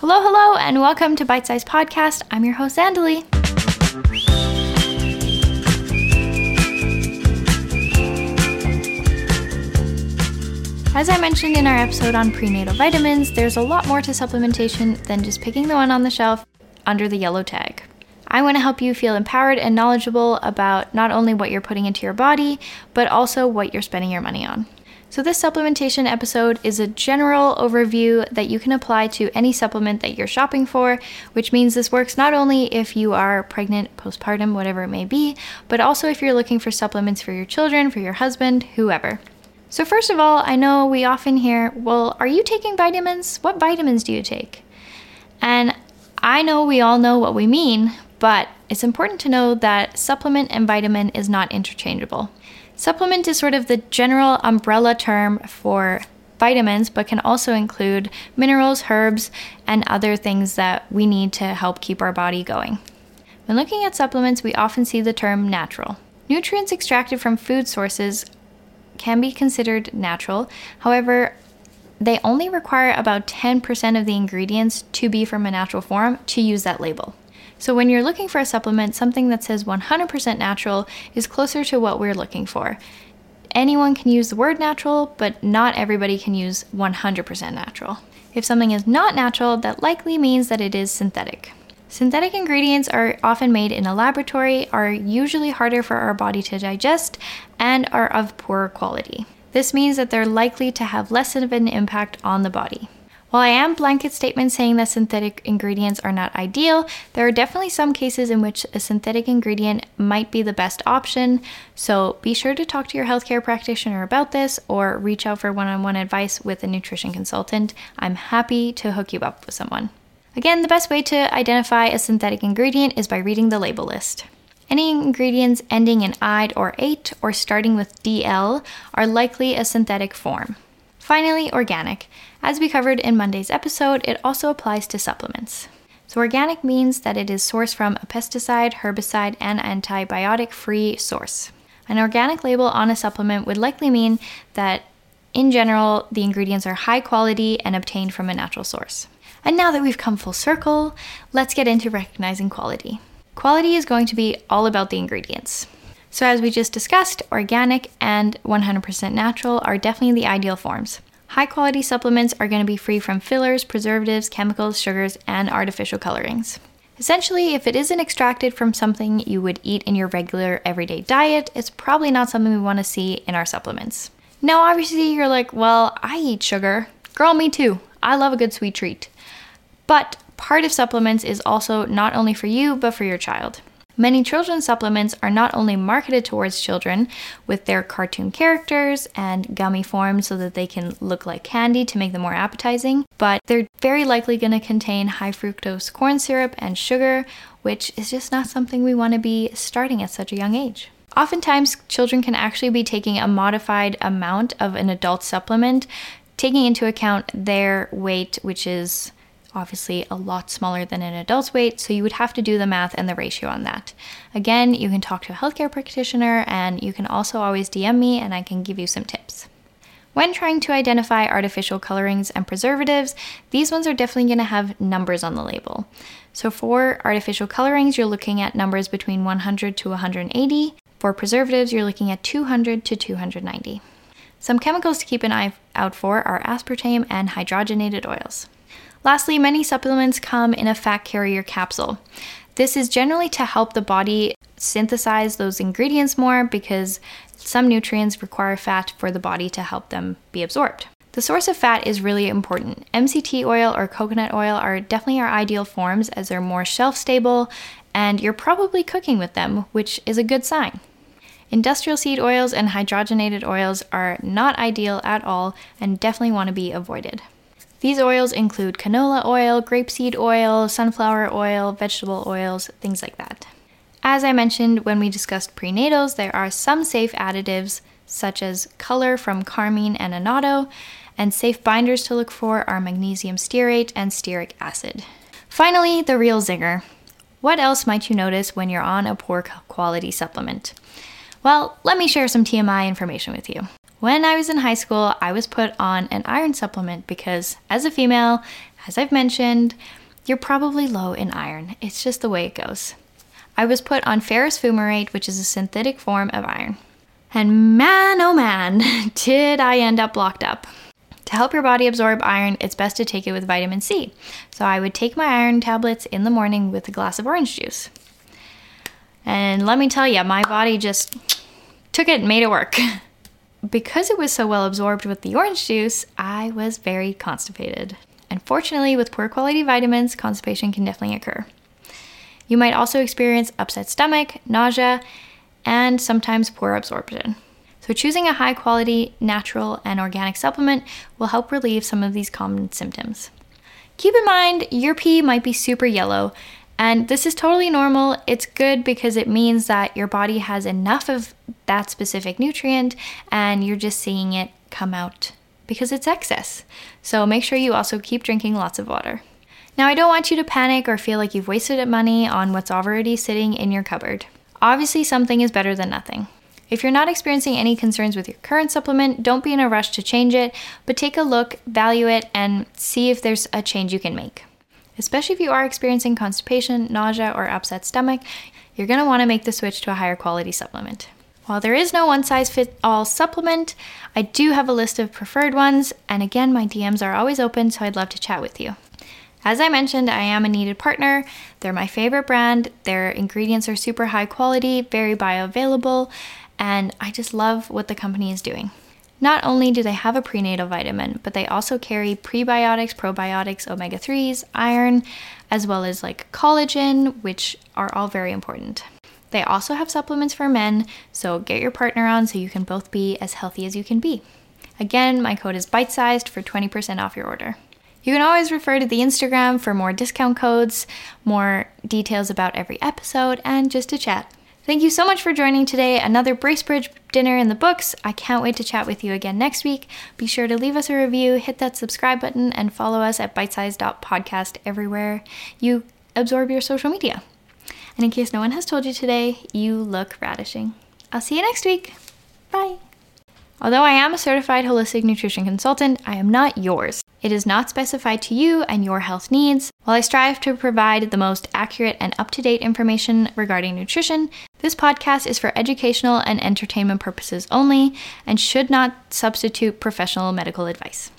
Hello, hello, and welcome to Bite Size Podcast. I'm your host, Andali. As I mentioned in our episode on prenatal vitamins, there's a lot more to supplementation than just picking the one on the shelf under the yellow tag. I want to help you feel empowered and knowledgeable about not only what you're putting into your body, but also what you're spending your money on. So, this supplementation episode is a general overview that you can apply to any supplement that you're shopping for, which means this works not only if you are pregnant, postpartum, whatever it may be, but also if you're looking for supplements for your children, for your husband, whoever. So, first of all, I know we often hear, well, are you taking vitamins? What vitamins do you take? And I know we all know what we mean, but it's important to know that supplement and vitamin is not interchangeable. Supplement is sort of the general umbrella term for vitamins, but can also include minerals, herbs, and other things that we need to help keep our body going. When looking at supplements, we often see the term natural. Nutrients extracted from food sources can be considered natural. However, they only require about 10% of the ingredients to be from a natural form to use that label. So when you're looking for a supplement, something that says 100% natural is closer to what we're looking for. Anyone can use the word natural, but not everybody can use 100% natural. If something is not natural, that likely means that it is synthetic. Synthetic ingredients are often made in a laboratory, are usually harder for our body to digest, and are of poorer quality. This means that they're likely to have less of an impact on the body. While I am blanket statement saying that synthetic ingredients are not ideal, there are definitely some cases in which a synthetic ingredient might be the best option. So be sure to talk to your healthcare practitioner about this or reach out for one on one advice with a nutrition consultant. I'm happy to hook you up with someone. Again, the best way to identify a synthetic ingredient is by reading the label list. Any ingredients ending in "ide" or "ate" or starting with DL are likely a synthetic form. Finally, organic. As we covered in Monday's episode, it also applies to supplements. So, organic means that it is sourced from a pesticide, herbicide, and antibiotic free source. An organic label on a supplement would likely mean that, in general, the ingredients are high quality and obtained from a natural source. And now that we've come full circle, let's get into recognizing quality. Quality is going to be all about the ingredients. So, as we just discussed, organic and 100% natural are definitely the ideal forms. High quality supplements are going to be free from fillers, preservatives, chemicals, sugars, and artificial colorings. Essentially, if it isn't extracted from something you would eat in your regular everyday diet, it's probably not something we want to see in our supplements. Now, obviously, you're like, well, I eat sugar. Girl, me too. I love a good sweet treat. But part of supplements is also not only for you, but for your child. Many children's supplements are not only marketed towards children with their cartoon characters and gummy forms so that they can look like candy to make them more appetizing, but they're very likely going to contain high fructose corn syrup and sugar, which is just not something we want to be starting at such a young age. Oftentimes, children can actually be taking a modified amount of an adult supplement, taking into account their weight, which is obviously a lot smaller than an adult's weight, so you would have to do the math and the ratio on that. Again, you can talk to a healthcare practitioner and you can also always DM me and I can give you some tips. When trying to identify artificial colorings and preservatives, these ones are definitely going to have numbers on the label. So for artificial colorings, you're looking at numbers between 100 to 180. For preservatives, you're looking at 200 to 290. Some chemicals to keep an eye out for are aspartame and hydrogenated oils. Lastly, many supplements come in a fat carrier capsule. This is generally to help the body synthesize those ingredients more because some nutrients require fat for the body to help them be absorbed. The source of fat is really important. MCT oil or coconut oil are definitely our ideal forms as they're more shelf stable and you're probably cooking with them, which is a good sign. Industrial seed oils and hydrogenated oils are not ideal at all and definitely want to be avoided. These oils include canola oil, grapeseed oil, sunflower oil, vegetable oils, things like that. As I mentioned when we discussed prenatals, there are some safe additives such as color from carmine and annatto, and safe binders to look for are magnesium stearate and stearic acid. Finally, the real zinger. What else might you notice when you're on a poor quality supplement? Well, let me share some TMI information with you. When I was in high school, I was put on an iron supplement because, as a female, As I've mentioned, you're probably low in iron. It's just the way it goes. I was put on ferrous fumarate, which is a synthetic form of iron. And man, oh man, did I end up locked up. To help your body absorb iron, it's best to take it with vitamin C. So I would take my iron tablets in the morning with a glass of orange juice. And let me tell you, my body just took it and made it work. Because it was so well absorbed with the orange juice, I was very constipated. Unfortunately, with poor quality vitamins, constipation can definitely occur. You might also experience upset stomach, nausea, and sometimes poor absorption. So, choosing a high quality, natural, and organic supplement will help relieve some of these common symptoms. Keep in mind, your pee might be super yellow, and this is totally normal. It's good because it means that your body has enough of that specific nutrient and you're just seeing it come out because it's excess. So make sure you also keep drinking lots of water. Now, I don't want you to panic or feel like you've wasted money on what's already sitting in your cupboard. Obviously, something is better than nothing. If you're not experiencing any concerns with your current supplement, don't be in a rush to change it, but take a look, value it, and see if there's a change you can make. Especially if you are experiencing constipation, nausea, or upset stomach, you're going to want to make the switch to a higher quality supplement. While there is no one size fits all supplement, I do have a list of preferred ones, and again, my DMs are always open, so I'd love to chat with you. As I mentioned, I am a Needed partner. They're my favorite brand. Their ingredients are super high quality, very bioavailable, and I just love what the company is doing. Not only do they have a prenatal vitamin, but they also carry prebiotics, probiotics, omega 3s, iron, as well as like collagen, which are all very important. They also have supplements for men, so get your partner on so you can both be as healthy as you can be. Again, my code is bite sized for 20% off your order. You can always refer to the Instagram for more discount codes, more details about every episode, and just to chat. Thank you so much for joining today. Another Bracebridge dinner in the books. I can't wait to chat with you again next week. Be sure to leave us a review, hit that subscribe button, and follow us at bitesize.podcast everywhere you absorb your social media. And in case no one has told you today, you look radishing. I'll see you next week. Bye. Although I am a certified holistic nutrition consultant, I am not yours. It is not specified to you and your health needs. While I strive to provide the most accurate and up to date information regarding nutrition, this podcast is for educational and entertainment purposes only and should not substitute professional medical advice.